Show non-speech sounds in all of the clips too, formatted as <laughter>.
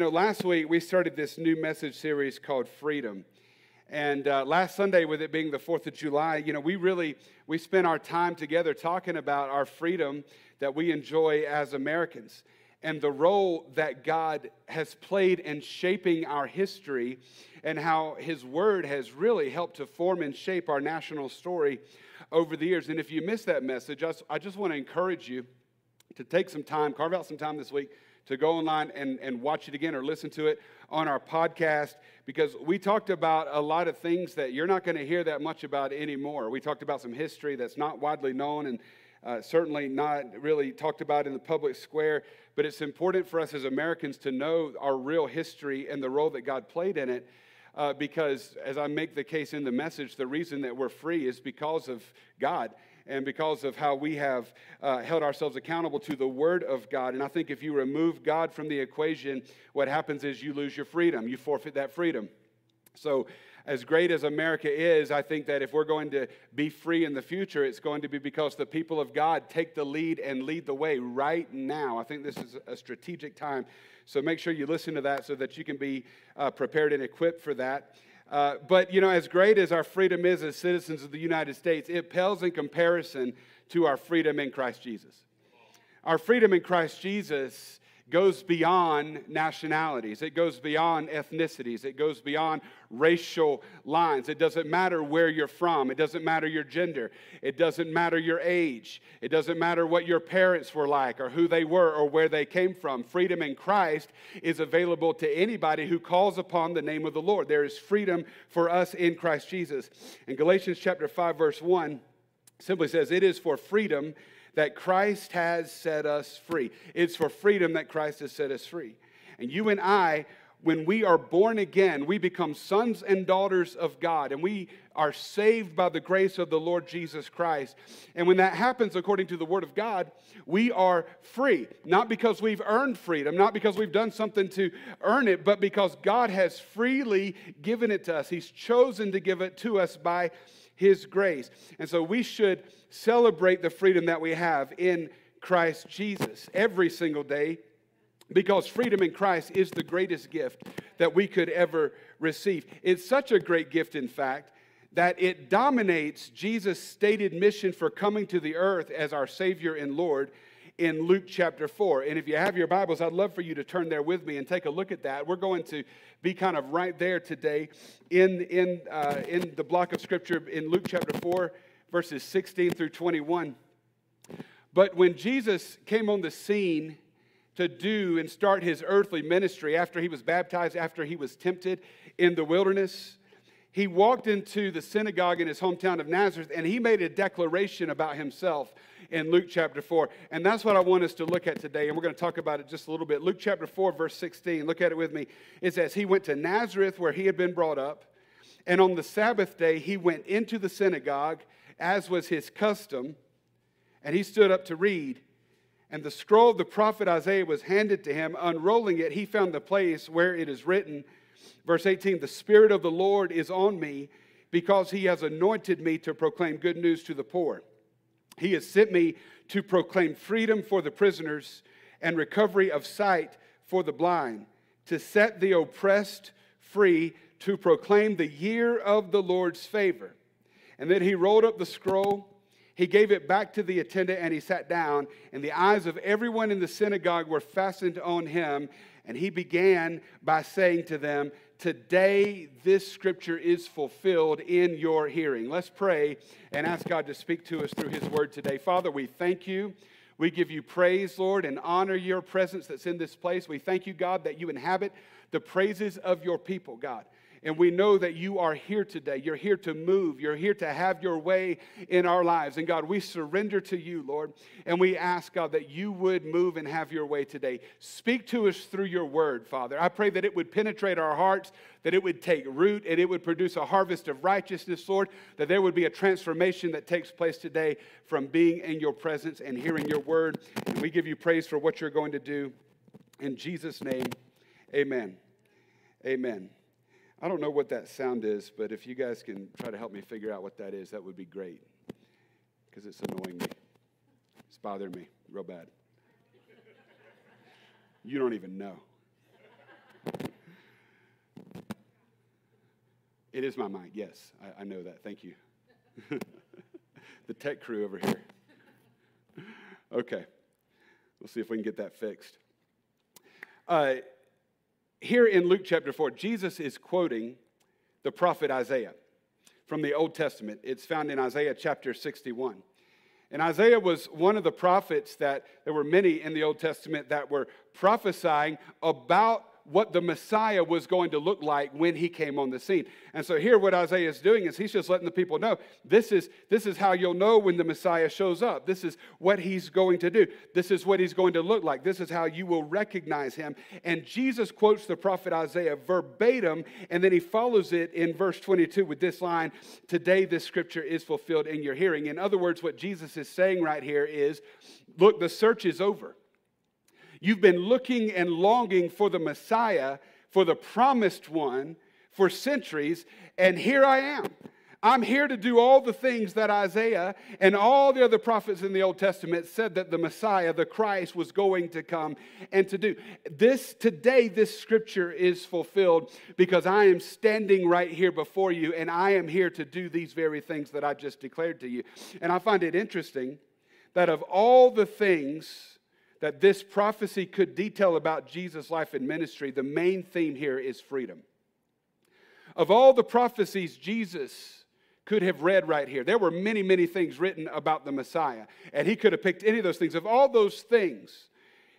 You know, last week we started this new message series called Freedom. And uh, last Sunday, with it being the 4th of July, you know, we really, we spent our time together talking about our freedom that we enjoy as Americans and the role that God has played in shaping our history and how His Word has really helped to form and shape our national story over the years. And if you missed that message, I just want to encourage you to take some time, carve out some time this week to go online and, and watch it again or listen to it on our podcast because we talked about a lot of things that you're not going to hear that much about anymore. We talked about some history that's not widely known and uh, certainly not really talked about in the public square, but it's important for us as Americans to know our real history and the role that God played in it. Uh, because, as I make the case in the message, the reason that we're free is because of God and because of how we have uh, held ourselves accountable to the Word of God. And I think if you remove God from the equation, what happens is you lose your freedom, you forfeit that freedom. So, as great as America is, I think that if we're going to be free in the future, it's going to be because the people of God take the lead and lead the way right now. I think this is a strategic time. So make sure you listen to that so that you can be uh, prepared and equipped for that. Uh, but, you know, as great as our freedom is as citizens of the United States, it pales in comparison to our freedom in Christ Jesus. Our freedom in Christ Jesus goes beyond nationalities, it goes beyond ethnicities, it goes beyond racial lines. It doesn't matter where you're from, it doesn't matter your gender, it doesn't matter your age, it doesn't matter what your parents were like or who they were or where they came from. Freedom in Christ is available to anybody who calls upon the name of the Lord. There is freedom for us in Christ Jesus. In Galatians chapter 5 verse 1 simply says, "It is for freedom that Christ has set us free. It's for freedom that Christ has set us free. And you and I, when we are born again, we become sons and daughters of God, and we are saved by the grace of the Lord Jesus Christ. And when that happens, according to the Word of God, we are free. Not because we've earned freedom, not because we've done something to earn it, but because God has freely given it to us. He's chosen to give it to us by His grace. And so we should celebrate the freedom that we have in Christ Jesus every single day because freedom in Christ is the greatest gift that we could ever receive. It's such a great gift, in fact, that it dominates Jesus' stated mission for coming to the earth as our Savior and Lord in Luke chapter 4. And if you have your Bibles, I'd love for you to turn there with me and take a look at that. We're going to be kind of right there today in, in, uh, in the block of Scripture in Luke chapter 4 verses 16 through 21. But when Jesus came on the scene to do and start his earthly ministry after he was baptized, after he was tempted in the wilderness, he walked into the synagogue in his hometown of Nazareth and he made a declaration about himself in Luke chapter 4. And that's what I want us to look at today. And we're going to talk about it just a little bit. Luke chapter 4, verse 16. Look at it with me. It says, He went to Nazareth where he had been brought up. And on the Sabbath day, he went into the synagogue as was his custom, and he stood up to read. And the scroll of the prophet Isaiah was handed to him. Unrolling it, he found the place where it is written, verse 18 The Spirit of the Lord is on me because he has anointed me to proclaim good news to the poor. He has sent me to proclaim freedom for the prisoners and recovery of sight for the blind, to set the oppressed free, to proclaim the year of the Lord's favor. And then he rolled up the scroll. He gave it back to the attendant and he sat down. And the eyes of everyone in the synagogue were fastened on him. And he began by saying to them, Today this scripture is fulfilled in your hearing. Let's pray and ask God to speak to us through his word today. Father, we thank you. We give you praise, Lord, and honor your presence that's in this place. We thank you, God, that you inhabit the praises of your people, God. And we know that you are here today. You're here to move. You're here to have your way in our lives. And God, we surrender to you, Lord. And we ask, God, that you would move and have your way today. Speak to us through your word, Father. I pray that it would penetrate our hearts, that it would take root, and it would produce a harvest of righteousness, Lord. That there would be a transformation that takes place today from being in your presence and hearing your word. And we give you praise for what you're going to do. In Jesus' name, amen. Amen. I don't know what that sound is, but if you guys can try to help me figure out what that is, that would be great because it's annoying me. It's bothering me real bad. You don't even know. It is my mind, yes, I, I know that. Thank you. <laughs> the tech crew over here. Okay, we'll see if we can get that fixed. Uh, here in Luke chapter 4, Jesus is quoting the prophet Isaiah from the Old Testament. It's found in Isaiah chapter 61. And Isaiah was one of the prophets that there were many in the Old Testament that were prophesying about what the Messiah was going to look like when he came on the scene. And so here what Isaiah is doing is he's just letting the people know this is this is how you'll know when the Messiah shows up. This is what he's going to do. This is what he's going to look like. This is how you will recognize him. And Jesus quotes the prophet Isaiah verbatim and then he follows it in verse 22 with this line, "Today this scripture is fulfilled in your hearing." In other words, what Jesus is saying right here is, look, the search is over. You've been looking and longing for the Messiah, for the promised one, for centuries, and here I am. I'm here to do all the things that Isaiah and all the other prophets in the Old Testament said that the Messiah, the Christ, was going to come and to do. This today, this scripture is fulfilled because I am standing right here before you and I am here to do these very things that I just declared to you. And I find it interesting that of all the things that this prophecy could detail about Jesus' life and ministry, the main theme here is freedom. Of all the prophecies Jesus could have read right here, there were many, many things written about the Messiah, and he could have picked any of those things. Of all those things,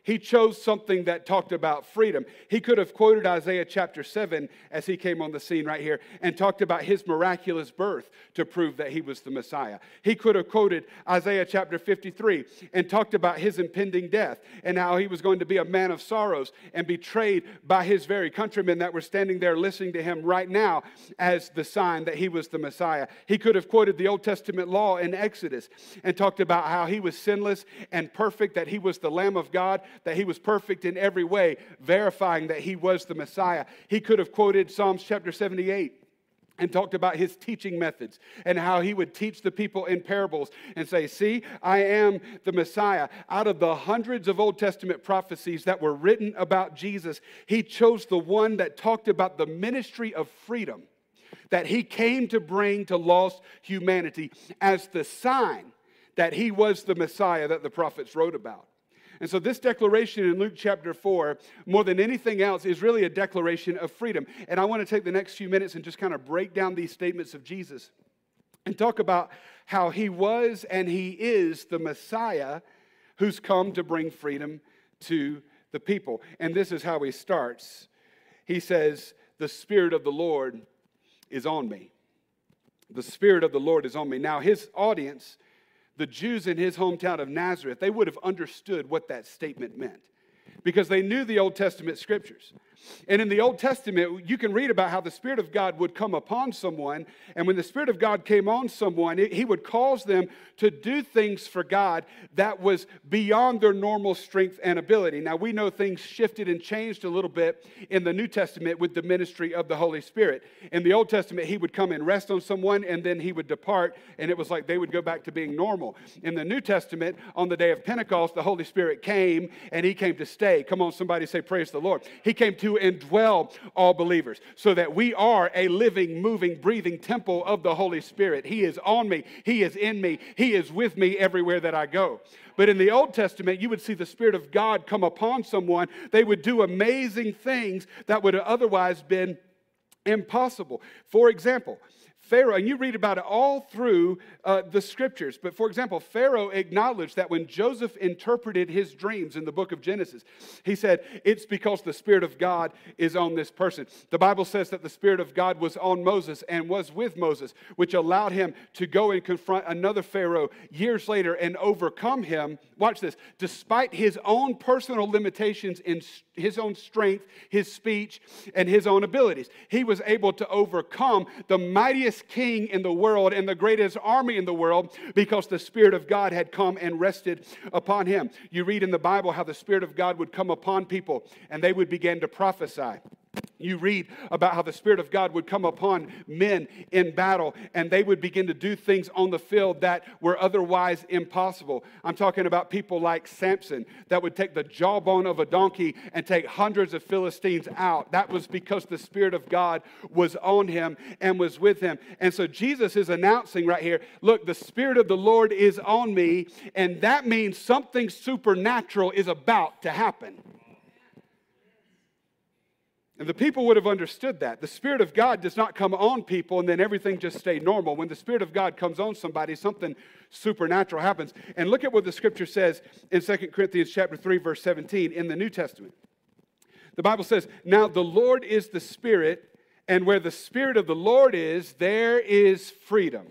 he chose something that talked about freedom. He could have quoted Isaiah chapter 7 as he came on the scene right here and talked about his miraculous birth to prove that he was the Messiah. He could have quoted Isaiah chapter 53 and talked about his impending death and how he was going to be a man of sorrows and betrayed by his very countrymen that were standing there listening to him right now as the sign that he was the Messiah. He could have quoted the Old Testament law in Exodus and talked about how he was sinless and perfect, that he was the Lamb of God that he was perfect in every way, verifying that he was the Messiah. He could have quoted Psalms chapter 78 and talked about his teaching methods and how he would teach the people in parables and say, See, I am the Messiah. Out of the hundreds of Old Testament prophecies that were written about Jesus, he chose the one that talked about the ministry of freedom that he came to bring to lost humanity as the sign that he was the Messiah that the prophets wrote about. And so, this declaration in Luke chapter 4, more than anything else, is really a declaration of freedom. And I want to take the next few minutes and just kind of break down these statements of Jesus and talk about how he was and he is the Messiah who's come to bring freedom to the people. And this is how he starts. He says, The Spirit of the Lord is on me. The Spirit of the Lord is on me. Now, his audience the Jews in his hometown of Nazareth, they would have understood what that statement meant because they knew the Old Testament scriptures. And in the Old Testament, you can read about how the Spirit of God would come upon someone. And when the Spirit of God came on someone, He would cause them to do things for God that was beyond their normal strength and ability. Now, we know things shifted and changed a little bit in the New Testament with the ministry of the Holy Spirit. In the Old Testament, He would come and rest on someone, and then He would depart, and it was like they would go back to being normal. In the New Testament, on the day of Pentecost, the Holy Spirit came, and He came to stay. Come on, somebody say, Praise the Lord. He came to indwell all believers so that we are a living, moving, breathing temple of the Holy Spirit. He is on me, He is in me, He is with me everywhere that I go. But in the Old Testament, you would see the Spirit of God come upon someone. They would do amazing things that would have otherwise been impossible. For example, Pharaoh, and you read about it all through uh, the scriptures. But for example, Pharaoh acknowledged that when Joseph interpreted his dreams in the book of Genesis, he said, It's because the Spirit of God is on this person. The Bible says that the Spirit of God was on Moses and was with Moses, which allowed him to go and confront another Pharaoh years later and overcome him. Watch this, despite his own personal limitations in his own strength, his speech, and his own abilities. He was able to overcome the mightiest greatest king in the world and the greatest army in the world because the Spirit of God had come and rested upon him. You read in the Bible how the Spirit of God would come upon people and they would begin to prophesy. You read about how the Spirit of God would come upon men in battle and they would begin to do things on the field that were otherwise impossible. I'm talking about people like Samson that would take the jawbone of a donkey and take hundreds of Philistines out. That was because the Spirit of God was on him and was with him. And so Jesus is announcing right here look, the Spirit of the Lord is on me, and that means something supernatural is about to happen. And the people would have understood that. The Spirit of God does not come on people and then everything just stay normal. When the Spirit of God comes on somebody, something supernatural happens. And look at what the scripture says in 2 Corinthians chapter 3, verse 17 in the New Testament. The Bible says, Now the Lord is the Spirit, and where the Spirit of the Lord is, there is freedom.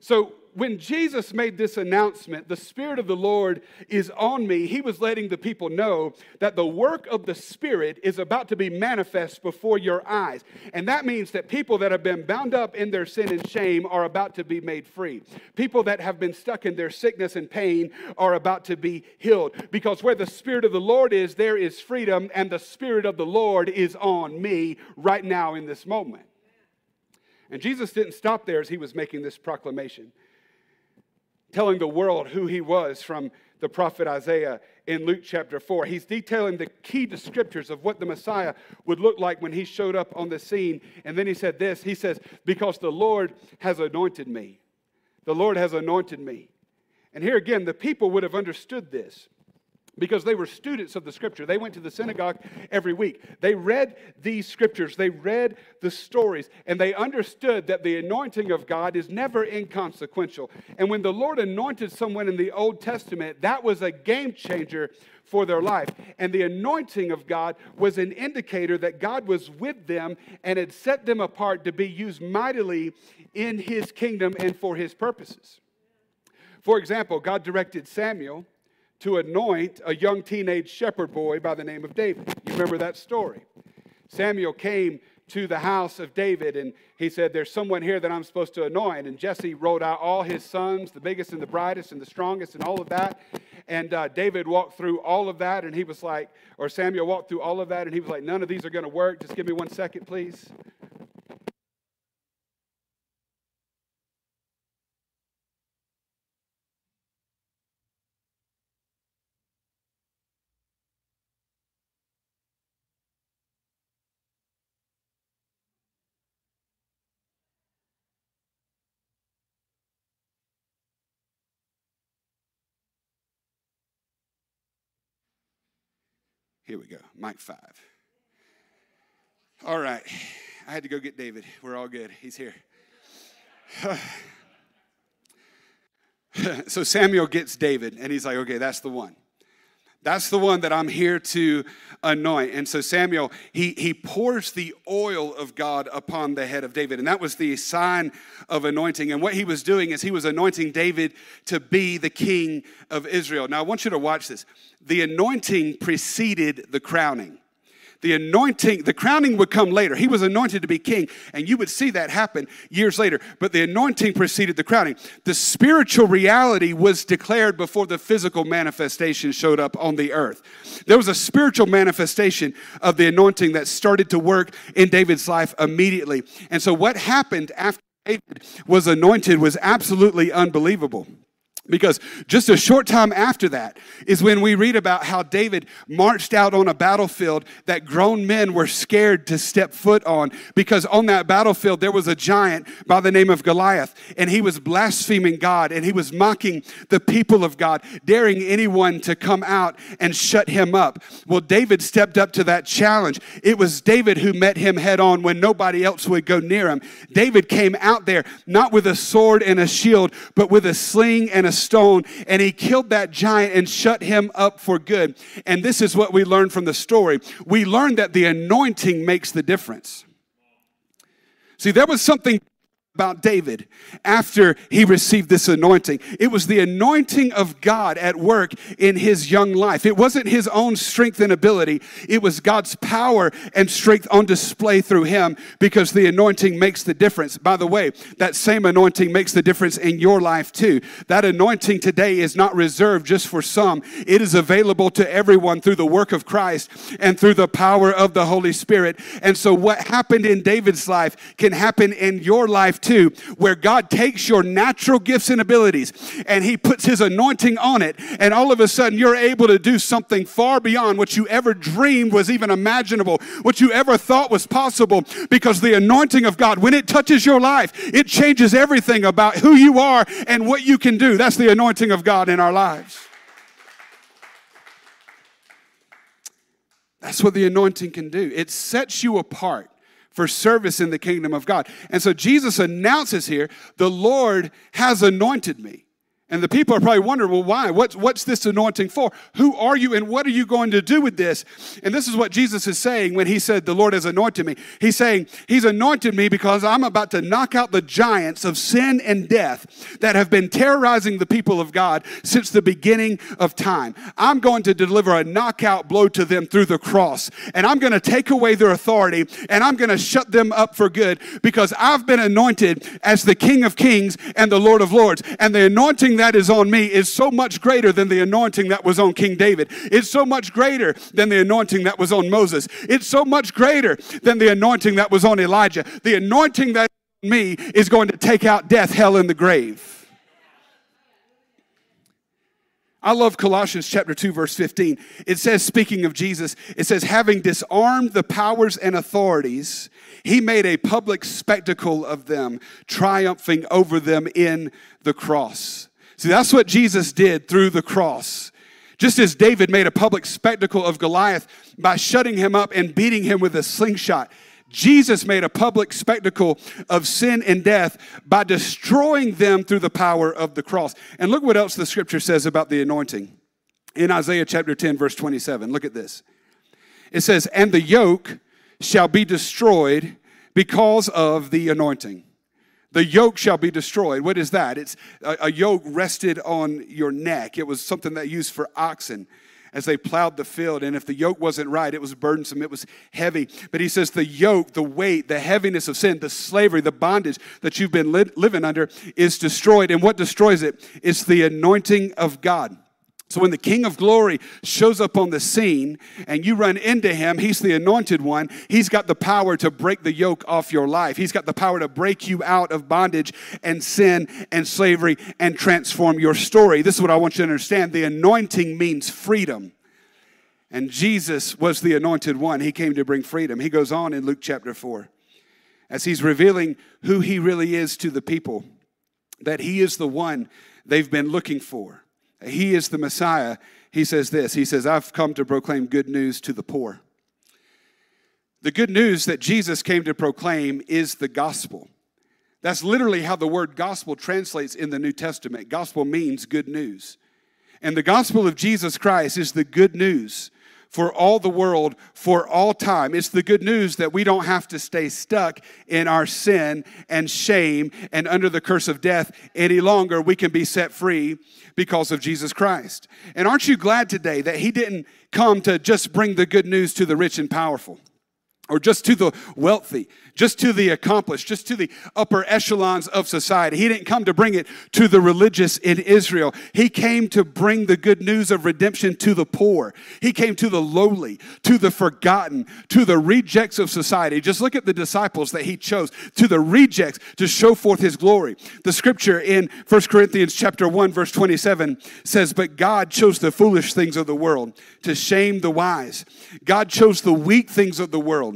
So when Jesus made this announcement, the Spirit of the Lord is on me, he was letting the people know that the work of the Spirit is about to be manifest before your eyes. And that means that people that have been bound up in their sin and shame are about to be made free. People that have been stuck in their sickness and pain are about to be healed. Because where the Spirit of the Lord is, there is freedom, and the Spirit of the Lord is on me right now in this moment. And Jesus didn't stop there as he was making this proclamation telling the world who he was from the prophet Isaiah in Luke chapter 4. He's detailing the key descriptors of what the Messiah would look like when he showed up on the scene. And then he said this He says, Because the Lord has anointed me. The Lord has anointed me. And here again, the people would have understood this because they were students of the scripture. They went to the synagogue every week. They read these scriptures, they read the stories, and they understood that the anointing of God is never inconsequential. And when the Lord anointed someone in the Old Testament, that was a game changer for their life. And the anointing of God was an indicator that God was with them and had set them apart to be used mightily in his kingdom and for his purposes. For example, God directed Samuel to anoint a young teenage shepherd boy by the name of David. You remember that story? Samuel came to the house of David and he said, There's someone here that I'm supposed to anoint. And Jesse wrote out all his sons, the biggest and the brightest and the strongest and all of that. And uh, David walked through all of that and he was like, or Samuel walked through all of that and he was like, None of these are going to work. Just give me one second, please. Here we go. Mike 5. All right. I had to go get David. We're all good. He's here. <sighs> so Samuel gets David, and he's like, okay, that's the one. That's the one that I'm here to anoint. And so Samuel, he, he pours the oil of God upon the head of David. And that was the sign of anointing. And what he was doing is he was anointing David to be the king of Israel. Now I want you to watch this. The anointing preceded the crowning. The anointing, the crowning would come later. He was anointed to be king, and you would see that happen years later. But the anointing preceded the crowning. The spiritual reality was declared before the physical manifestation showed up on the earth. There was a spiritual manifestation of the anointing that started to work in David's life immediately. And so, what happened after David was anointed was absolutely unbelievable. Because just a short time after that is when we read about how David marched out on a battlefield that grown men were scared to step foot on. Because on that battlefield, there was a giant by the name of Goliath, and he was blaspheming God and he was mocking the people of God, daring anyone to come out and shut him up. Well, David stepped up to that challenge. It was David who met him head on when nobody else would go near him. David came out there not with a sword and a shield, but with a sling and a stone and he killed that giant and shut him up for good. And this is what we learn from the story. We learn that the anointing makes the difference. See, there was something about David after he received this anointing. It was the anointing of God at work in his young life. It wasn't his own strength and ability, it was God's power and strength on display through him because the anointing makes the difference. By the way, that same anointing makes the difference in your life too. That anointing today is not reserved just for some, it is available to everyone through the work of Christ and through the power of the Holy Spirit. And so, what happened in David's life can happen in your life too, where God takes your natural gifts and abilities and He puts His anointing on it, and all of a sudden you're able to do something far beyond what you ever dreamed was even imaginable, what you ever thought was possible, because the anointing of God, when it touches your life, it changes everything about who you are and what you can do. That's the anointing of God in our lives. That's what the anointing can do. It sets you apart for service in the kingdom of God. And so Jesus announces here, the Lord has anointed me. And the people are probably wondering, well, why? What's, what's this anointing for? Who are you and what are you going to do with this? And this is what Jesus is saying when he said, The Lord has anointed me. He's saying, He's anointed me because I'm about to knock out the giants of sin and death that have been terrorizing the people of God since the beginning of time. I'm going to deliver a knockout blow to them through the cross. And I'm going to take away their authority and I'm going to shut them up for good because I've been anointed as the King of Kings and the Lord of Lords. And the anointing that is on me is so much greater than the anointing that was on King David. It's so much greater than the anointing that was on Moses. It's so much greater than the anointing that was on Elijah. The anointing that on me is going to take out death, hell, and the grave. I love Colossians chapter 2 verse 15. It says speaking of Jesus, it says having disarmed the powers and authorities, he made a public spectacle of them, triumphing over them in the cross. See, that's what Jesus did through the cross. Just as David made a public spectacle of Goliath by shutting him up and beating him with a slingshot, Jesus made a public spectacle of sin and death by destroying them through the power of the cross. And look what else the scripture says about the anointing. In Isaiah chapter 10, verse 27, look at this. It says, And the yoke shall be destroyed because of the anointing. The yoke shall be destroyed. What is that? It's a, a, yoke rested on your neck. It was something that used for oxen as they plowed the field. And if the yoke wasn't right, it was burdensome, it was heavy. But he says the yoke, the weight, the heaviness of sin, the slavery, the bondage that you've been li- living under is destroyed. And what destroys it? it is the anointing of God. So when the King of Glory shows up on the scene and you run into him, he's the anointed one. He's got the power to break the yoke off your life. He's got the power to break you out of bondage and sin and slavery and transform your story. This is what I want you to understand. The anointing means freedom. And Jesus was the anointed one. He came to bring freedom. He goes on in Luke chapter 4 as he's revealing who he really is to the people, that he is the one they've been looking for he is the Messiah, he says this He says, I've come to proclaim good news to the poor. The good news that Jesus came to proclaim is the gospel. That's literally how the word gospel translates in the New Testament. Gospel means good news. And the gospel of Jesus Christ is the good news for all the world for all time. It's the good news that we don't have to stay stuck in our sin and shame and under the curse of death any longer. We can be set free because of Jesus Christ. And aren't you glad today that He didn't come to just bring the good news to the rich and powerful? Or just to the wealthy, just to the accomplished, just to the upper echelons of society. He didn't come to bring it to the religious in Israel. He came to bring the good news of redemption to the poor. He came to the lowly, to the forgotten, to the rejects of society. Just look at the disciples that he chose, to the rejects to show forth his glory. The scripture in 1 Corinthians chapter 1 verse 27 says, "But God chose the foolish things of the world to shame the wise. God chose the weak things of the world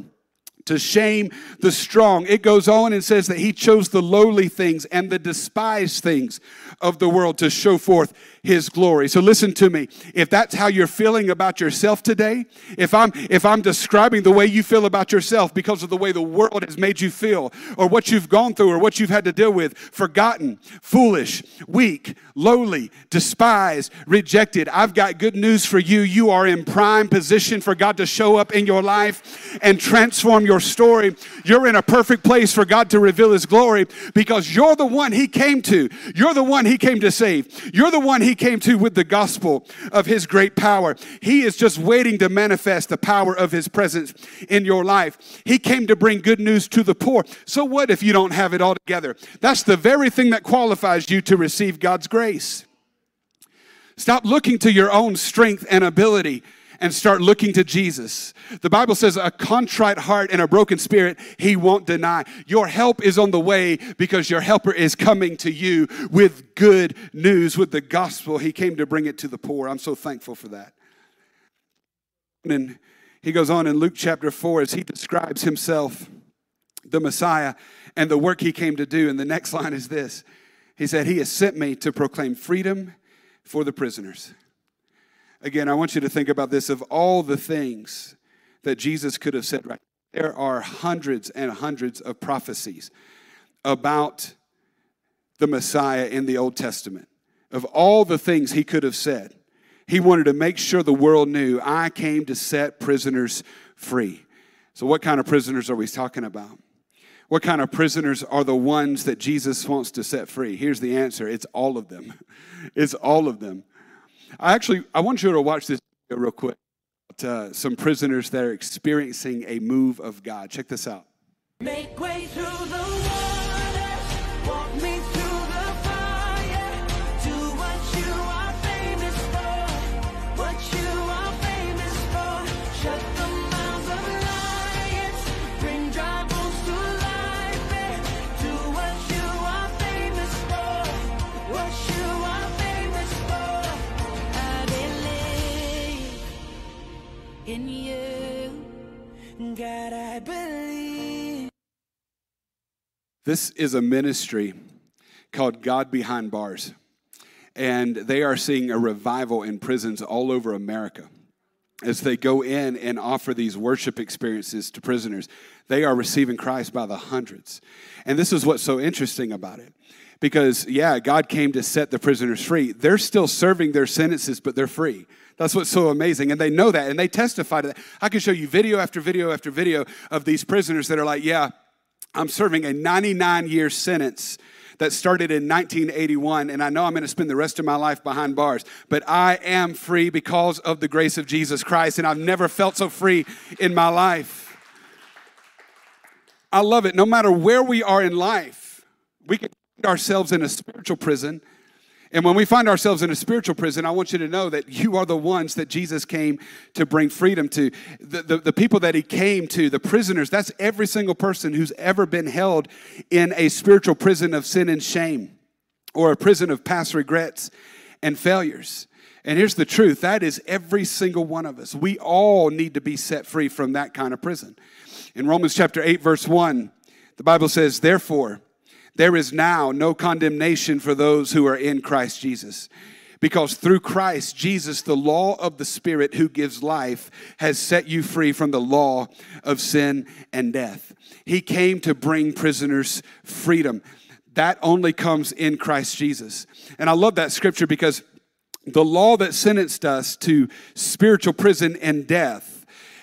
to shame the strong. It goes on and says that he chose the lowly things and the despised things of the world to show forth his glory. So listen to me. If that's how you're feeling about yourself today, if I'm if I'm describing the way you feel about yourself because of the way the world has made you feel or what you've gone through or what you've had to deal with, forgotten, foolish, weak, lowly, despised, rejected, I've got good news for you. You are in prime position for God to show up in your life and transform your story, you're in a perfect place for God to reveal His glory because you're the one He came to. You're the one He came to save. You're the one He came to with the gospel of His great power. He is just waiting to manifest the power of His presence in your life. He came to bring good news to the poor. So, what if you don't have it all together? That's the very thing that qualifies you to receive God's grace. Stop looking to your own strength and ability and start looking to Jesus. The Bible says, a contrite heart and a broken spirit, he won't deny. Your help is on the way because your helper is coming to you with good news, with the gospel. He came to bring it to the poor. I'm so thankful for that. And he goes on in Luke chapter 4 as he describes himself, the Messiah, and the work he came to do. And the next line is this He said, He has sent me to proclaim freedom for the prisoners. Again, I want you to think about this of all the things that Jesus could have said right. There are hundreds and hundreds of prophecies about the Messiah in the Old Testament. Of all the things he could have said, he wanted to make sure the world knew I came to set prisoners free. So, what kind of prisoners are we talking about? What kind of prisoners are the ones that Jesus wants to set free? Here's the answer it's all of them. <laughs> It's all of them. I actually I want you to watch this video real quick. Uh, some prisoners that are experiencing a move of God. Check this out. This is a ministry called God Behind Bars. And they are seeing a revival in prisons all over America. As they go in and offer these worship experiences to prisoners, they are receiving Christ by the hundreds. And this is what's so interesting about it. Because, yeah, God came to set the prisoners free. They're still serving their sentences, but they're free. That's what's so amazing. And they know that and they testify to that. I can show you video after video after video of these prisoners that are like, yeah, I'm serving a 99 year sentence that started in 1981, and I know I'm going to spend the rest of my life behind bars, but I am free because of the grace of Jesus Christ, and I've never felt so free in my life. I love it. No matter where we are in life, we can find ourselves in a spiritual prison and when we find ourselves in a spiritual prison, I want you to know that you are the ones that Jesus came to bring freedom to. The, the, the, people that he came to, the prisoners, that's every single person who's ever been held in a spiritual prison of sin and shame or a prison of past regrets and failures. And here's the truth that is every single one of us. We all need to be set free from that kind of prison. In Romans chapter 8, verse 1, the Bible says, Therefore, there is now no condemnation for those who are in Christ Jesus. Because through Christ Jesus, the law of the Spirit who gives life has set you free from the law of sin and death. He came to bring prisoners freedom. That only comes in Christ Jesus. And I love that scripture because the law that sentenced us to spiritual prison and death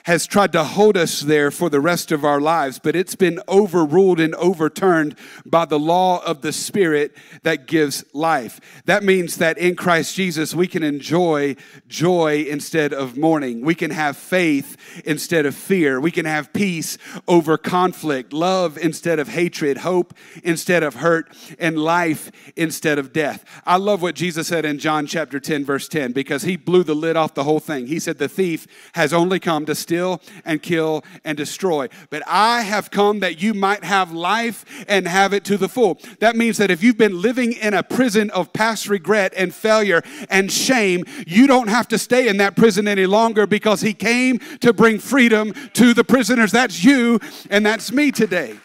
has tried to hold us there for the rest of our lives, but it's been overruled and overturned by the law of the Spirit that gives life. That means that in Christ Jesus, we can enjoy joy instead of mourning. We can have faith instead of fear. We can have peace over conflict, love instead of hatred, hope instead of hurt, and life instead of death. I love what Jesus said in John chapter 10, verse 10, because he blew the lid off the whole thing. He said, The thief has only come to steal steal and kill and destroy. But I have come that you might have life and have it to the full. That means that if you've been living in a prison of past regret and failure and shame, you don't have to stay in that prison any longer because He came to bring freedom to the prisoners. That's you and that's me today.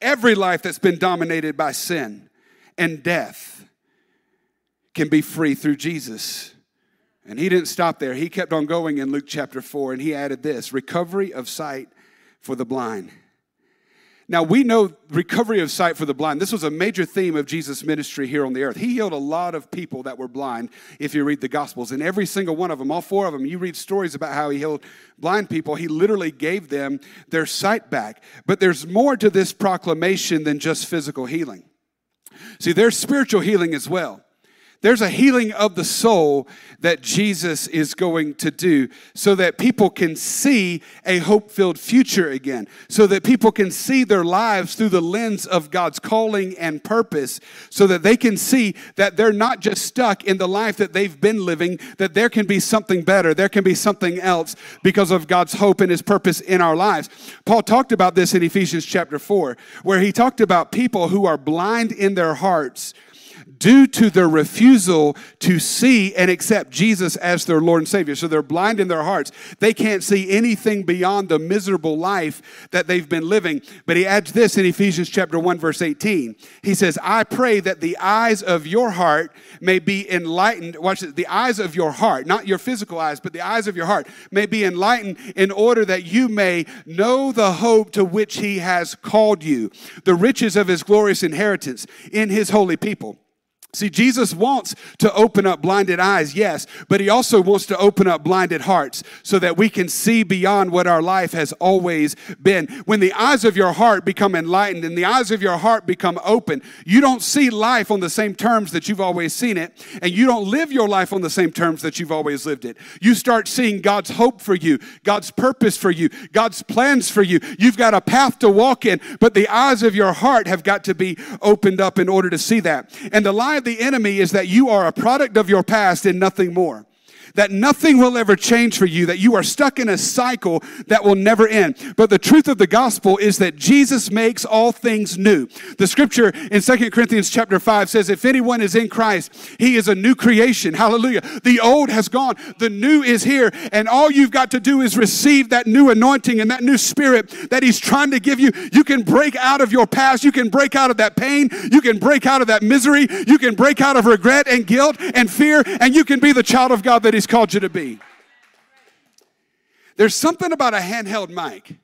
Every life that's been dominated by sin and death can be free through Jesus. And he didn't stop there. He kept on going in Luke chapter 4, and he added this recovery of sight for the blind. Now, we know recovery of sight for the blind. This was a major theme of Jesus' ministry here on the earth. He healed a lot of people that were blind, if you read the Gospels. And every single one of them, all four of them, you read stories about how he healed blind people. He literally gave them their sight back. But there's more to this proclamation than just physical healing. See, there's spiritual healing as well. There's a healing of the soul that Jesus is going to do so that people can see a hope filled future again, so that people can see their lives through the lens of God's calling and purpose, so that they can see that they're not just stuck in the life that they've been living, that there can be something better, there can be something else because of God's hope and His purpose in our lives. Paul talked about this in Ephesians chapter 4, where he talked about people who are blind in their hearts due to their refusal to see and accept Jesus as their Lord and Savior. So they're blind in their hearts. They can't see anything beyond the miserable life that they've been living. But he adds this in Ephesians chapter 1 verse 18. He says, "I pray that the eyes of your heart may be enlightened." Watch this, the eyes of your heart, not your physical eyes, but the eyes of your heart may be enlightened in order that you may know the hope to which he has called you, the riches of his glorious inheritance in his holy people. See, Jesus wants to open up blinded eyes, yes, but he also wants to open up blinded hearts so that we can see beyond what our life has always been. When the eyes of your heart become enlightened and the eyes of your heart become open, you don't see life on the same terms that you've always seen it, and you don't live your life on the same terms that you've always lived it. You start seeing God's hope for you, God's purpose for you, God's plans for you. You've got a path to walk in, but the eyes of your heart have got to be opened up in order to see that. And the the enemy is that you are a product of your past and nothing more that nothing will ever change for you, that you are stuck in a cycle that will never end. But the truth of the gospel is that Jesus makes all things new. The scripture in Second Corinthians chapter 5 says, If anyone is in Christ, he is a new creation. Hallelujah. The old has gone, the new is here, and all you've got to do is receive that new anointing and that new spirit that he's trying to give you. You can break out of your past, you can break out of that pain, you can break out of that misery, you can break out of regret and guilt and fear, and you can be the child of God that He's called you to be. There's something about a handheld mic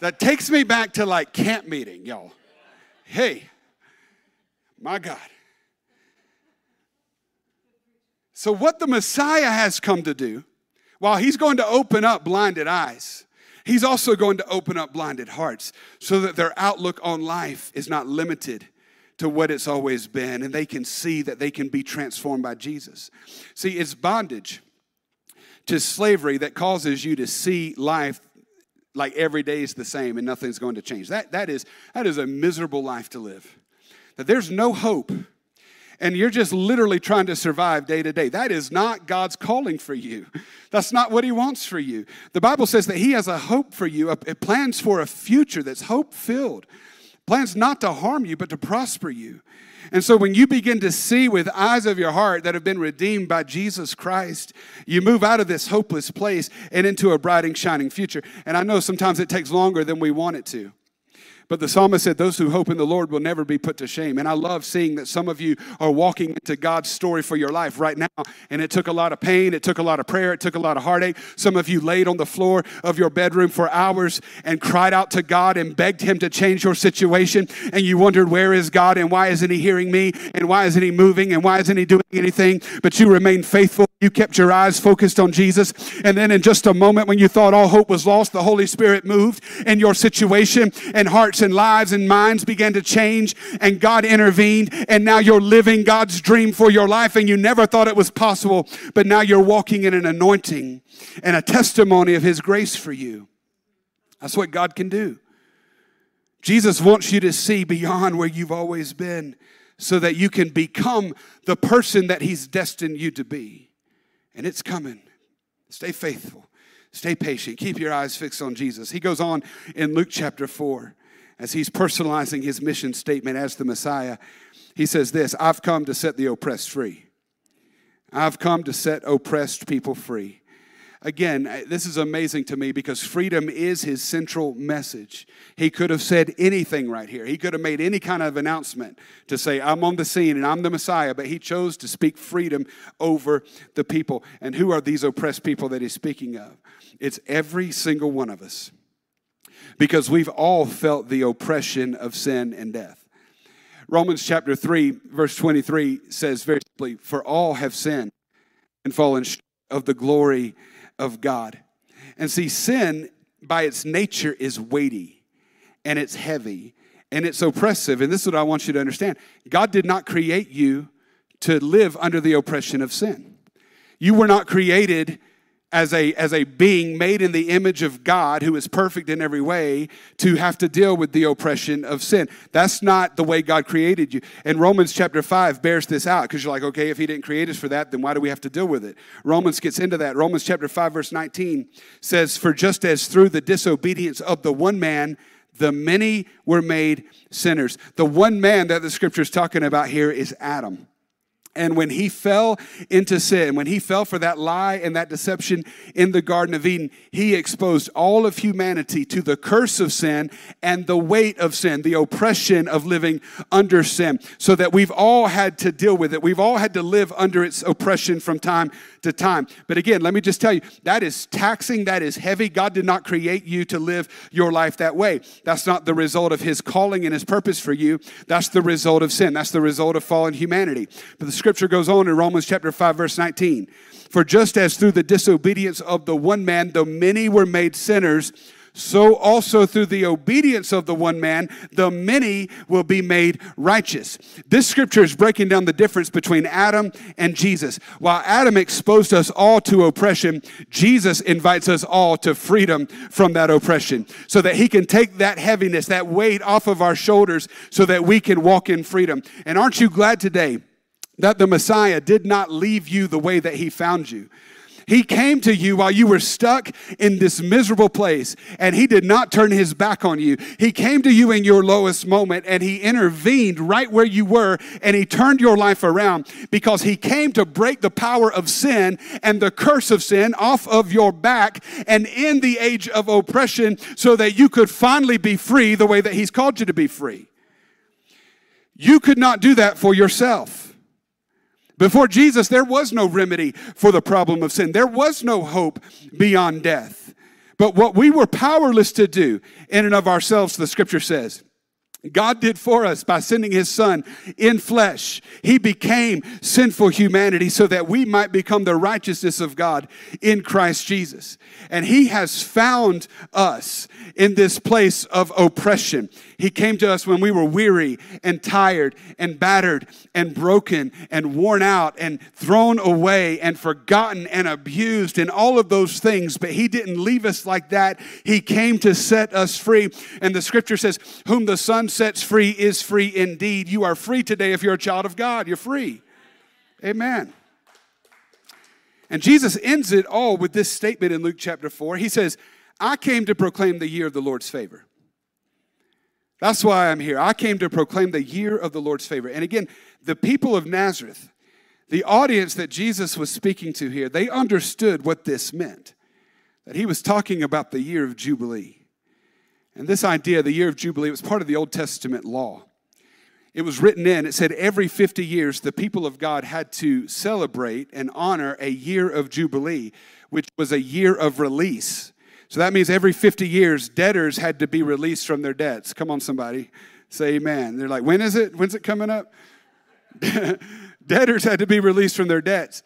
that takes me back to like camp meeting, y'all. Hey, my God. So, what the Messiah has come to do, while he's going to open up blinded eyes, he's also going to open up blinded hearts so that their outlook on life is not limited to what it's always been, and they can see that they can be transformed by Jesus. See, it's bondage to slavery that causes you to see life like every day is the same and nothing's going to change. That, that, is, that is a miserable life to live. That there's no hope and you're just literally trying to survive day to day. That is not God's calling for you. That's not what He wants for you. The Bible says that He has a hope for you, it plans for a future that's hope filled. Plans not to harm you, but to prosper you. And so when you begin to see with eyes of your heart that have been redeemed by Jesus Christ, you move out of this hopeless place and into a bright and shining future. And I know sometimes it takes longer than we want it to. But the psalmist said, Those who hope in the Lord will never be put to shame. And I love seeing that some of you are walking into God's story for your life right now. And it took a lot of pain, it took a lot of prayer, it took a lot of heartache. Some of you laid on the floor of your bedroom for hours and cried out to God and begged Him to change your situation. And you wondered, Where is God? And why isn't He hearing me? And why isn't He moving? And why isn't He doing anything? But you remained faithful. You kept your eyes focused on Jesus. And then, in just a moment, when you thought all hope was lost, the Holy Spirit moved in your situation and hearts hearts and lives and minds began to change, and God intervened, and now you're living God's dream for your life, and you never thought it was possible, but now you're walking in an anointing and a testimony of His grace for you. That's what God can do. Jesus wants you to see beyond where you've always been so that you can become the person that He's destined you to be. And it's coming. Stay faithful. Stay patient. Keep your eyes fixed on Jesus. He goes on in Luke chapter 4 as he's personalizing his mission statement as the Messiah, he says this I've come to set the oppressed free. I've come to set oppressed people free. Again, uh, this is amazing to me because freedom is his central message. He could have said anything right here. He could have made any kind of announcement to say, I'm on the scene and I'm the Messiah, but he chose to speak freedom over the people. And who are these oppressed people that he's speaking of? It's every single one of us because we've all felt the oppression of sin and death. Romans chapter 3, verse 23 says very simply, For all have sinned and fallen short of the glory of God. And see, sin by its nature is weighty and it's heavy and it's oppressive. And this is what I want you to understand God did not create you to live under the oppression of sin. You were not created as a, as a being made in the image of God who is perfect in every way to have to deal with the oppression of sin. That's not the way God created you. And Romans chapter 5 bears this out because you're like, okay, if he didn't create us for that, then why do we have to deal with it? Romans gets into that. Romans chapter 5, verse 19 says, For just as through the disobedience of the one man, the many were made sinners. The one man that the scripture is talking about here is Adam. And when he fell into sin, when he fell for that lie and that deception in the Garden of Eden, he exposed all of humanity to the curse of sin and the weight of sin, the oppression of living under sin, so that we've all had to deal with it. We've all had to live under its oppression from time to time. But again, let me just tell you that is taxing, that is heavy. God did not create you to live your life that way. That's not the result of his calling and his purpose for you. That's the result of sin, that's the result of fallen humanity. But the scripture goes on in Romans chapter 5, verse 19. For just as through the disobedience of the one man, the many were made sinners, so also through the obedience of the one man, the many will be made righteous. This scripture is breaking down the difference between Adam and Jesus. While Adam exposed us all to oppression, Jesus invites us all to freedom from that oppression so that he can take that heaviness, that weight off of our shoulders so that we can walk in freedom. And aren't you glad today? That the Messiah did not leave you the way that he found you. He came to you while you were stuck in this miserable place, and He did not turn His back on you. He came to you in your lowest moment, and He intervened right where you were, and He turned your life around because He came to break the power of sin and the curse of sin off of your back and in the age of oppression so that you could finally be free the way that He's called you to be free. You could not do that for yourself. Before Jesus, there was no remedy for the problem of sin. There was no hope beyond death. But what we were powerless to do in and of ourselves, the scripture says, God did for us by sending his son in flesh. He became sinful humanity so that we might become the righteousness of God in Christ Jesus. And he has found us in this place of oppression. He came to us when we were weary and tired and battered and broken and worn out and thrown away and forgotten and abused and all of those things. But he didn't leave us like that. He came to set us free. And the scripture says, Whom the Son sets free is free indeed. You are free today if you're a child of God. You're free. Amen. And Jesus ends it all with this statement in Luke chapter 4. He says, I came to proclaim the year of the Lord's favor. That's why I'm here. I came to proclaim the year of the Lord's favor. And again, the people of Nazareth, the audience that Jesus was speaking to here, they understood what this meant. That he was talking about the year of Jubilee. And this idea, the year of Jubilee, was part of the Old Testament law. It was written in, it said every 50 years the people of God had to celebrate and honor a year of Jubilee, which was a year of release. So that means every 50 years, debtors had to be released from their debts. Come on, somebody. Say amen. They're like, when is it? When's it coming up? <laughs> debtors had to be released from their debts.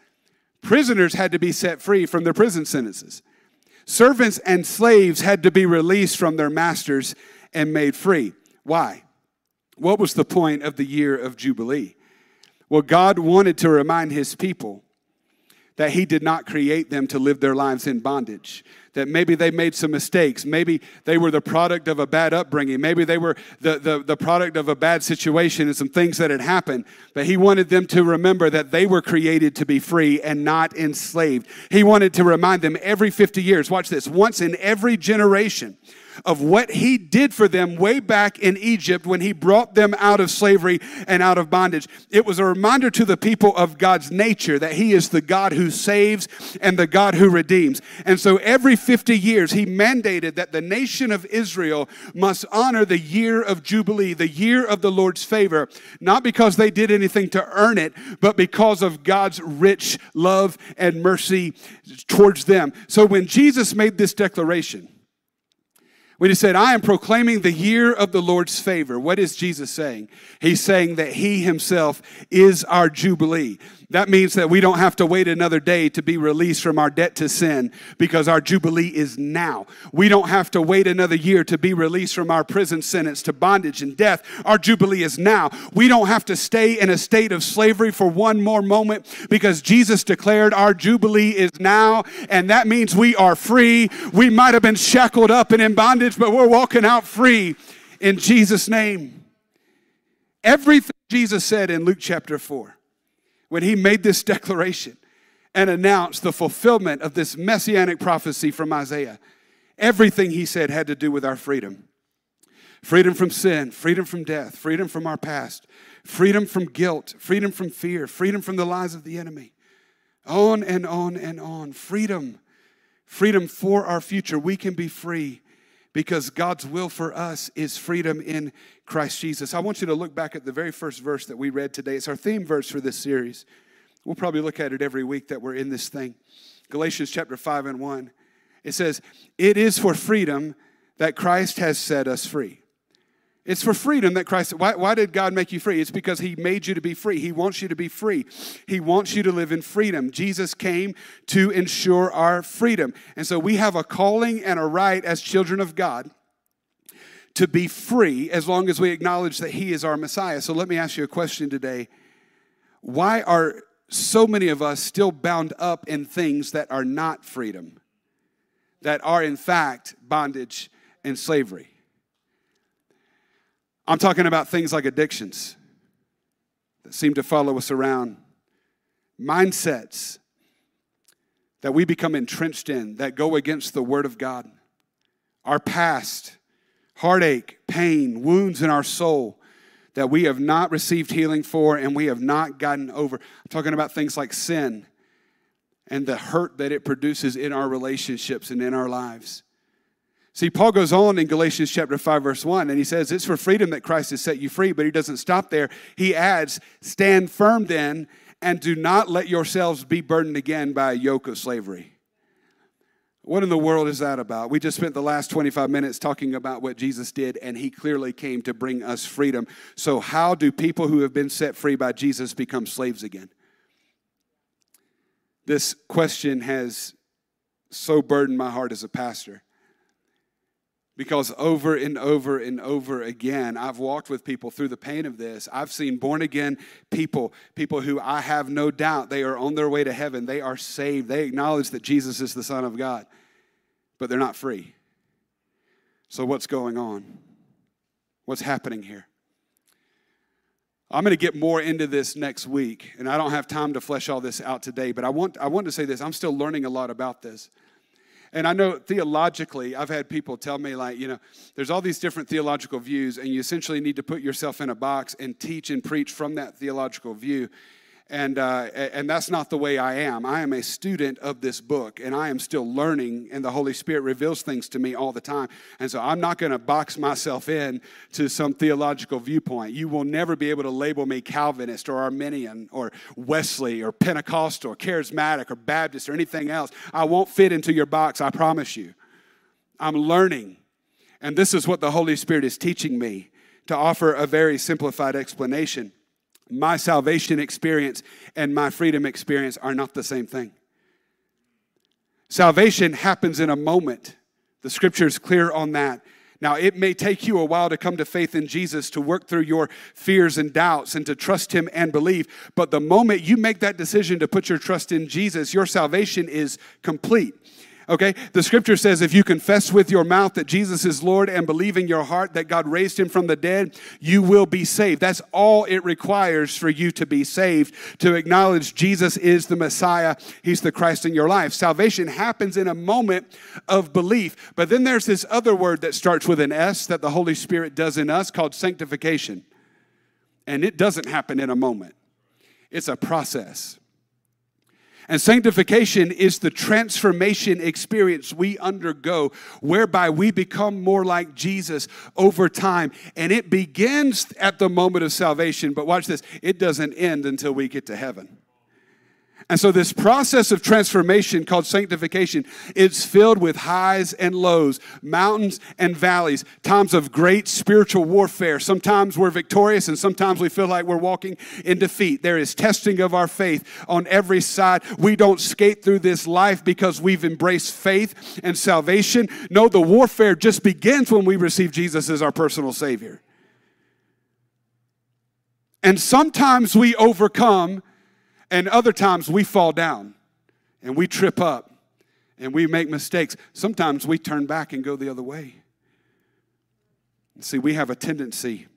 Prisoners had to be set free from their prison sentences. Servants and slaves had to be released from their masters and made free. Why? What was the point of the year of Jubilee? Well, God wanted to remind his people that he did not create them to live their lives in bondage. That maybe they made some mistakes. Maybe they were the product of a bad upbringing. Maybe they were the, the, the product of a bad situation and some things that had happened. But he wanted them to remember that they were created to be free and not enslaved. He wanted to remind them every 50 years, watch this, once in every generation of what he did for them way back in Egypt when he brought them out of slavery and out of bondage. It was a reminder to the people of God's nature that he is the God who saves and the God who redeems. And so every 50 years, he mandated that the nation of Israel must honor the year of Jubilee, the year of the Lord's favor, not because they did anything to earn it, but because of God's rich love and mercy towards them. So when Jesus made this declaration, When he said, I am proclaiming the year of the Lord's favor, what is Jesus saying? He's saying that he himself is our Jubilee. That means that we don't have to wait another day to be released from our debt to sin because our Jubilee is now. We don't have to wait another year to be released from our prison sentence to bondage and death. Our Jubilee is now. We don't have to stay in a state of slavery for one more moment because Jesus declared our Jubilee is now. And that means we are free. We might have been shackled up and in bondage, but we're walking out free in Jesus' name. Everything Jesus said in Luke chapter 4 when he made this declaration and announced the fulfillment of this messianic prophecy from Isaiah. Everything he said had to do with our freedom freedom from sin, freedom from death, freedom from our past, freedom from guilt, freedom from fear, freedom from the lies of the enemy. On and on and on. Freedom. Freedom for our future. We can be free because God's will for us is freedom in Christ Jesus. I want you to look back at the very first verse that we read today. It's our theme verse for this series. We'll probably look at it every week that we're in this thing. Galatians chapter 5 and 1. It says, It is for freedom that Christ has set us free. It's for freedom that Christ. Why, why did God make you free? It's because He made you to be free. He wants you to be free. He wants you to live in freedom. Jesus came to ensure our freedom. And so we have a calling and a right as children of God to be free as long as we acknowledge that He is our Messiah. So let me ask you a question today. Why are so many of us still bound up in things that are not freedom, that are in fact bondage and slavery? I'm talking about things like addictions that seem to follow us around, mindsets that we become entrenched in that go against the Word of God, our past, heartache, pain, wounds in our soul that we have not received healing for and we have not gotten over. I'm talking about things like sin and the hurt that it produces in our relationships and in our lives. See, Paul goes on in Galatians chapter 5, verse 1, and he says, It's for freedom that Christ has set you free, but he doesn't stop there. He adds, Stand firm then, and do not let yourselves be burdened again by a yoke of slavery. What in the world is that about? We just spent the last 25 minutes talking about what Jesus did, and he clearly came to bring us freedom. So, how do people who have been set free by Jesus become slaves again? This question has so burdened my heart as a pastor. Because over and over and over again, I've walked with people through the pain of this. I've seen born again people, people who I have no doubt they are on their way to heaven. They are saved. They acknowledge that Jesus is the Son of God, but they're not free. So, what's going on? What's happening here? I'm going to get more into this next week, and I don't have time to flesh all this out today, but I want, I want to say this. I'm still learning a lot about this. And I know theologically, I've had people tell me, like, you know, there's all these different theological views, and you essentially need to put yourself in a box and teach and preach from that theological view. And, uh, and that's not the way I am. I am a student of this book, and I am still learning, and the Holy Spirit reveals things to me all the time. And so I'm not going to box myself in to some theological viewpoint. You will never be able to label me Calvinist or Arminian or Wesley or Pentecostal or Charismatic or Baptist or anything else. I won't fit into your box, I promise you. I'm learning. And this is what the Holy Spirit is teaching me to offer a very simplified explanation my salvation experience and my freedom experience are not the same thing. Salvation happens in a moment. The scripture is clear on that. Now, it may take you a while to come to faith in Jesus, to work through your fears and doubts, and to trust Him and believe. But the moment you make that decision to put your trust in Jesus, your salvation is complete. Okay? The scripture says if you confess with your mouth that Jesus is Lord and believe in your heart that God raised him from the dead, you will be saved. That's all it requires for you to be saved, to acknowledge Jesus is the Messiah, he's the Christ in your life. Salvation happens in a moment of belief. But then there's this other word that starts with an S that the Holy Spirit does in us called sanctification. And it doesn't happen in a moment, it's a process. And sanctification is the transformation experience we undergo whereby we become more like Jesus over time. And it begins at the moment of salvation. But watch this it doesn't end until we get to heaven. And so, this process of transformation called sanctification is filled with highs and lows, mountains and valleys, times of great spiritual warfare. Sometimes we're victorious, and sometimes we feel like we're walking in defeat. There is testing of our faith on every side. We don't skate through this life because we've embraced faith and salvation. No, the warfare just begins when we receive Jesus as our personal Savior. And sometimes we overcome and other times we fall down and we trip up and we make mistakes. Sometimes we turn back and go the other way. See, we have a tendency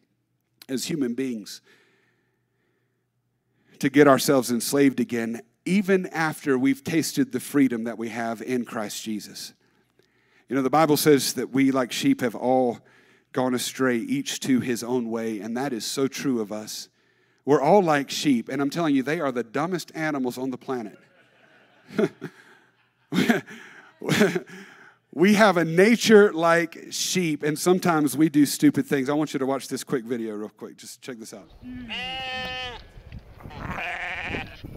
as human beings to get ourselves enslaved again, even after we've tasted the freedom that we have in Christ Jesus. You know, the Bible says that we, like sheep, have all gone astray, each to his own way, and that is so true of us. We're all like sheep, and I'm telling you, they are the dumbest animals on the planet. <laughs> we have a nature like sheep, and sometimes we do stupid things. I want you to watch this quick video, real quick. Just check this out. <laughs> <laughs>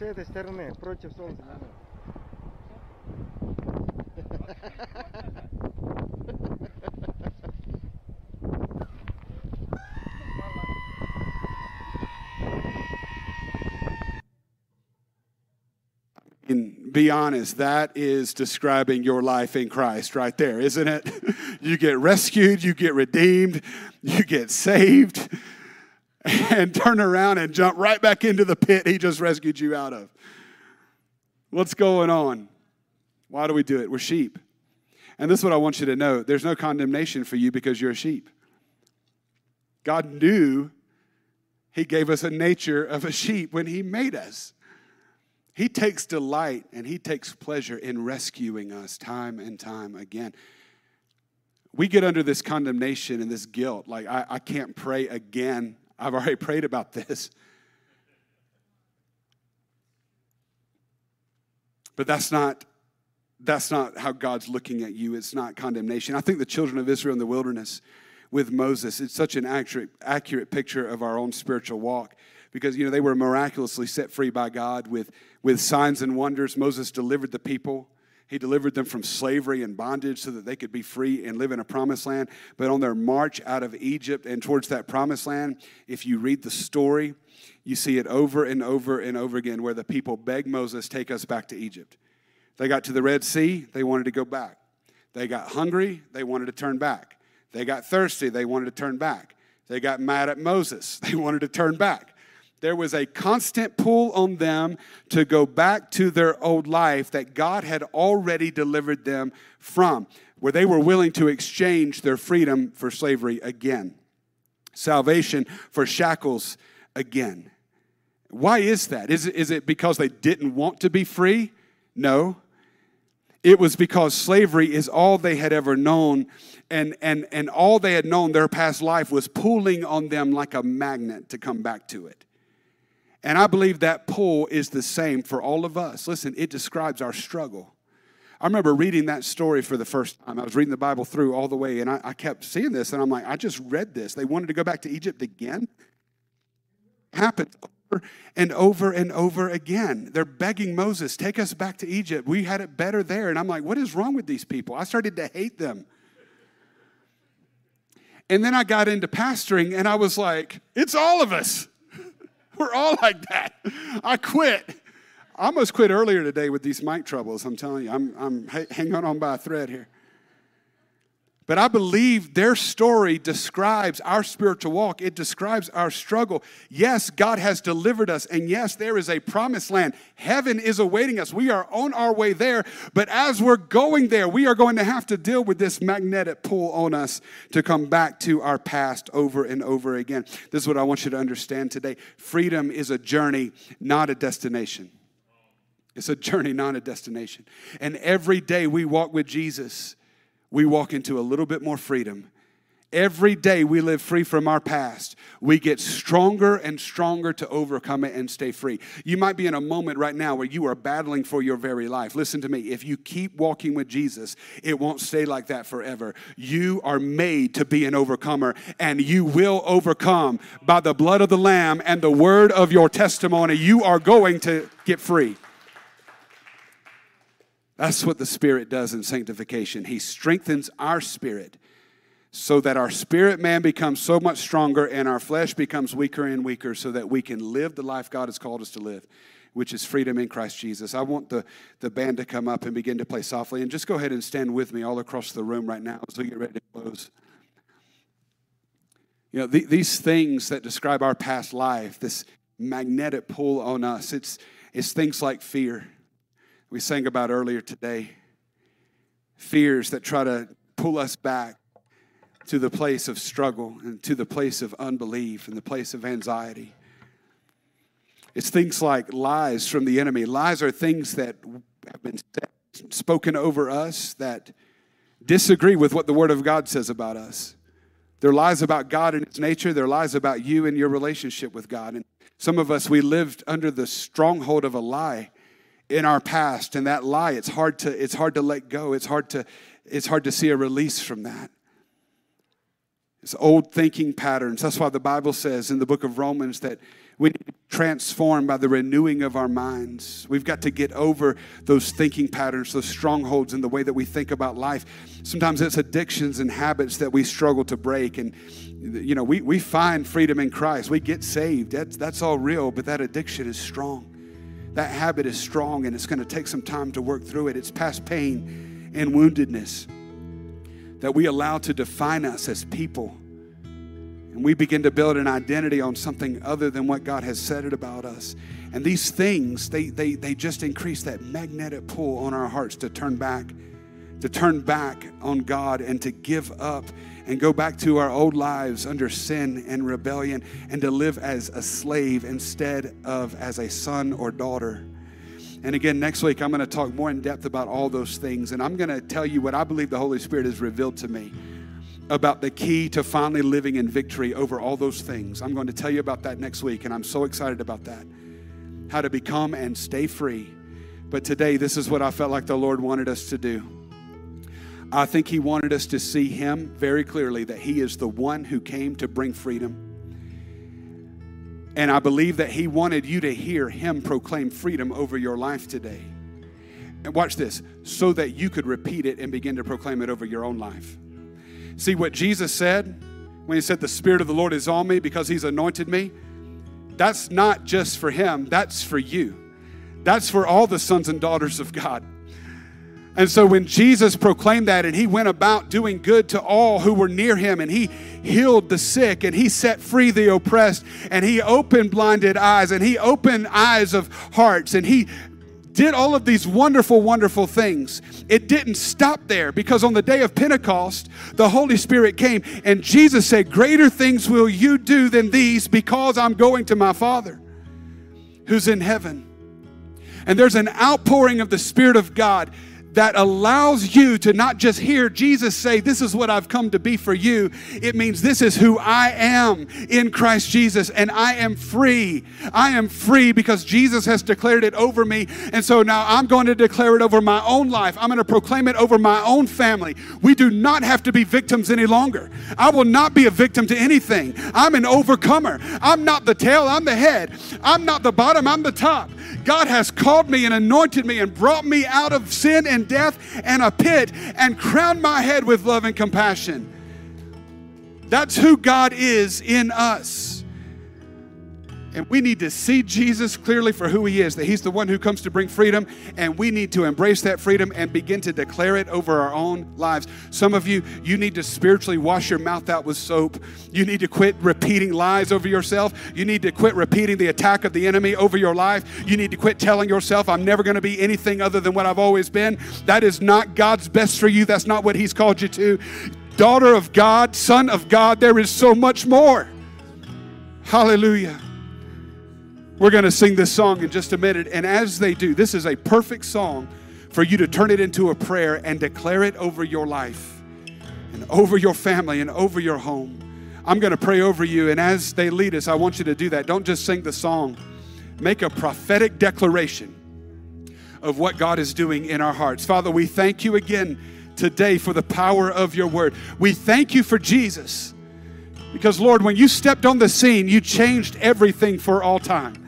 с этой стороны, против солнца. And be honest, that is describing your life in Christ right there, isn't it? <laughs> You get rescued, you get redeemed, you get saved <laughs> and turn around and jump right back into the pit he just rescued you out of. What's going on? Why do we do it? We're sheep. And this is what I want you to know there's no condemnation for you because you're a sheep. God knew He gave us a nature of a sheep when He made us. He takes delight and He takes pleasure in rescuing us time and time again. We get under this condemnation and this guilt, like, I, I can't pray again I've already prayed about this. But that's not that's not how God's looking at you. It's not condemnation. I think the children of Israel in the wilderness with Moses, it's such an accurate, accurate picture of our own spiritual walk because you know they were miraculously set free by God with, with signs and wonders. Moses delivered the people. He delivered them from slavery and bondage so that they could be free and live in a promised land. But on their march out of Egypt and towards that promised land, if you read the story, you see it over and over and over again where the people beg Moses, Take us back to Egypt. They got to the Red Sea, they wanted to go back. They got hungry, they wanted to turn back. They got thirsty, they wanted to turn back. They got mad at Moses, <laughs> they wanted to turn back. There was a constant pull on them to go back to their old life that God had already delivered them from, where they were willing to exchange their freedom for slavery again, salvation for shackles again. Why is that? Is it, is it because they didn't want to be free? No. It was because slavery is all they had ever known, and, and, and all they had known their past life was pulling on them like a magnet to come back to it. And I believe that pull is the same for all of us. Listen, it describes our struggle. I remember reading that story for the first time. I was reading the Bible through all the way, and I, I kept seeing this, and I'm like, I just read this. They wanted to go back to Egypt again. Happened over and over and over again. They're begging Moses, take us back to Egypt. We had it better there. And I'm like, what is wrong with these people? I started to hate them. And then I got into pastoring, and I was like, it's all of us. We're all like that. I quit. I almost quit earlier today with these mic troubles. I'm telling you, I'm, I'm hanging on by a thread here. But I believe their story describes our spiritual walk. It describes our struggle. Yes, God has delivered us. And yes, there is a promised land. Heaven is awaiting us. We are on our way there. But as we're going there, we are going to have to deal with this magnetic pull on us to come back to our past over and over again. This is what I want you to understand today freedom is a journey, not a destination. It's a journey, not a destination. And every day we walk with Jesus we walk into a little bit more freedom Every day we live free from our past, we get stronger and stronger to overcome it and stay free. You might be in a moment right now where you are battling for your very life. Listen to me. If you keep walking with Jesus, it won't stay like that forever. You are made to be an overcomer, and you will overcome by the blood of the Lamb and the word of your testimony. You are going to get free. That's what the Spirit does in sanctification. He strengthens our spirit so that our spirit man becomes so much stronger and our flesh becomes weaker and weaker so that we can live the life God has called us to live, which is freedom in Christ Jesus. I want the, the band to come up and begin to play softly. And just go ahead and stand with me all across the room right now as we get ready to close. You know, the, these things that describe our past life, this magnetic pull on us, it's, it's things like fear. We sang about earlier today. Fears that try to pull us back to the place of struggle and to the place of unbelief and the place of anxiety. It's things like lies from the enemy. Lies are things that have been spoken over us that disagree with what the Word of God says about us. They're lies about God and His nature. They're lies about you and your relationship with God. And some of us, we lived under the stronghold of a lie in our past, and that lie, it's hard to, it's hard to let go. It's hard to, it's hard to see a release from that. It's old thinking patterns. That's why the Bible says in the book of Romans that we need to be transformed by the renewing of our minds. We've got to get over those thinking patterns, those strongholds in the way that we think about life. Sometimes it's addictions and habits that we struggle to break. And, you know, we, we find freedom in Christ. We get saved. That's, that's all real, but that addiction is strong. That habit is strong, and it's going to take some time to work through it. It's past pain and woundedness that we allow to define us as people. And we begin to build an identity on something other than what God has said it about us. And these things, they, they, they just increase that magnetic pull on our hearts to turn back, to turn back on God and to give up and go back to our old lives under sin and rebellion and to live as a slave instead of as a son or daughter. And again, next week, I'm going to talk more in depth about all those things. And I'm going to tell you what I believe the Holy Spirit has revealed to me about the key to finally living in victory over all those things. I'm going to tell you about that next week. And I'm so excited about that. How to become and stay free. But today, this is what I felt like the Lord wanted us to do. I think He wanted us to see Him very clearly that He is the one who came to bring freedom. And I believe that He wanted you to hear Him proclaim freedom over your life today. And watch this, so that you could repeat it and begin to proclaim it over your own life. See what Jesus said when He said, The Spirit of the Lord is on me because He's anointed me? That's not just for Him, that's for you. That's for all the sons and daughters of God. And so when Jesus proclaimed that and he went about doing good to all who were near him and he healed the sick and he set free the oppressed and he opened blinded eyes and he opened eyes of hearts and he did all of these wonderful, wonderful things. It didn't stop there because on the day of Pentecost, the Holy Spirit came and Jesus said, Greater things will you do than these because I'm going to my Father who's in heaven. And there's an outpouring of the Spirit of God that allows you to not just hear Jesus say, This is what I've come to be for you. It means this is who I am in Christ Jesus, and I am free. I am free because Jesus has declared it over me. And so now I'm going to declare it over my own life. I'm going to proclaim it over my own family. We do not have to be victims any longer. I will not be a victim to anything. I'm an overcomer. I'm not the tail, I'm the head. I'm not the bottom, I'm the top. God has called me and anointed me and brought me out of sin and death and a pit and crown my head with love and compassion. That's who God is in us. And we need to see Jesus clearly for who he is, that he's the one who comes to bring freedom, and we need to embrace that freedom and begin to declare it over our own lives. Some of you, you need to spiritually wash your mouth out with soap. You need to quit repeating lies over yourself. You need to quit repeating the attack of the enemy over your life. You need to quit telling yourself, I'm never going to be anything other than what I've always been. That is not God's best for you. That's not what he's called you to. Daughter of God, son of God, there is so much more. Hallelujah. We're going to sing this song in just a minute. And as they do, this is a perfect song for you to turn it into a prayer and declare it over your life. and over your family and over your home. I'm going to pray over you, and as they lead us, I want you to do that. Don't just sing the song, make a prophetic declaration of what God is doing in our hearts. Father, we thank you again today for the power of your word. We thank you for Jesus. Because, Lord, when you stepped on the scene, you changed everything for all time.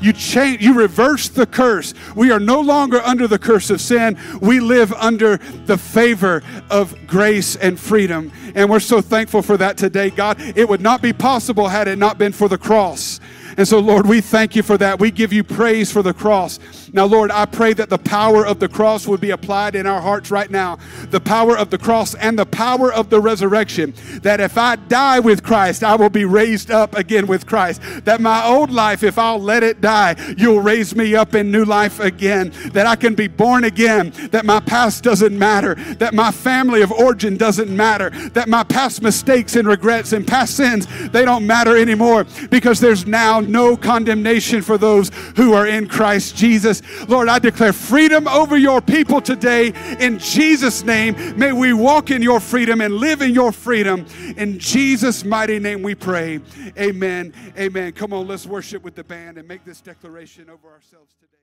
You change, you reverse the curse. We are no longer under the curse of sin. We live under the favor of grace and freedom. And we're so thankful for that today, God. It would not be possible had it not been for the cross. And so, Lord, we thank you for that. We give you praise for the cross. Now, Lord, I pray that the power of the cross would be applied in our hearts right now. The power of the cross and the power of the resurrection. That if I die with Christ, I will be raised up again with Christ. That my old life, if I'll let it die, you'll raise me up in new life again. That I can be born again. That my past doesn't matter. That my family of origin doesn't matter. That my past mistakes and regrets and past sins, they don't matter anymore because there's now no condemnation for those who are in Christ Jesus. Lord, I declare freedom over your people today in Jesus' name. May we walk in your freedom and live in your freedom. In Jesus' mighty name we pray. Amen. Amen. Come on, let's worship with the band and make this declaration over ourselves today.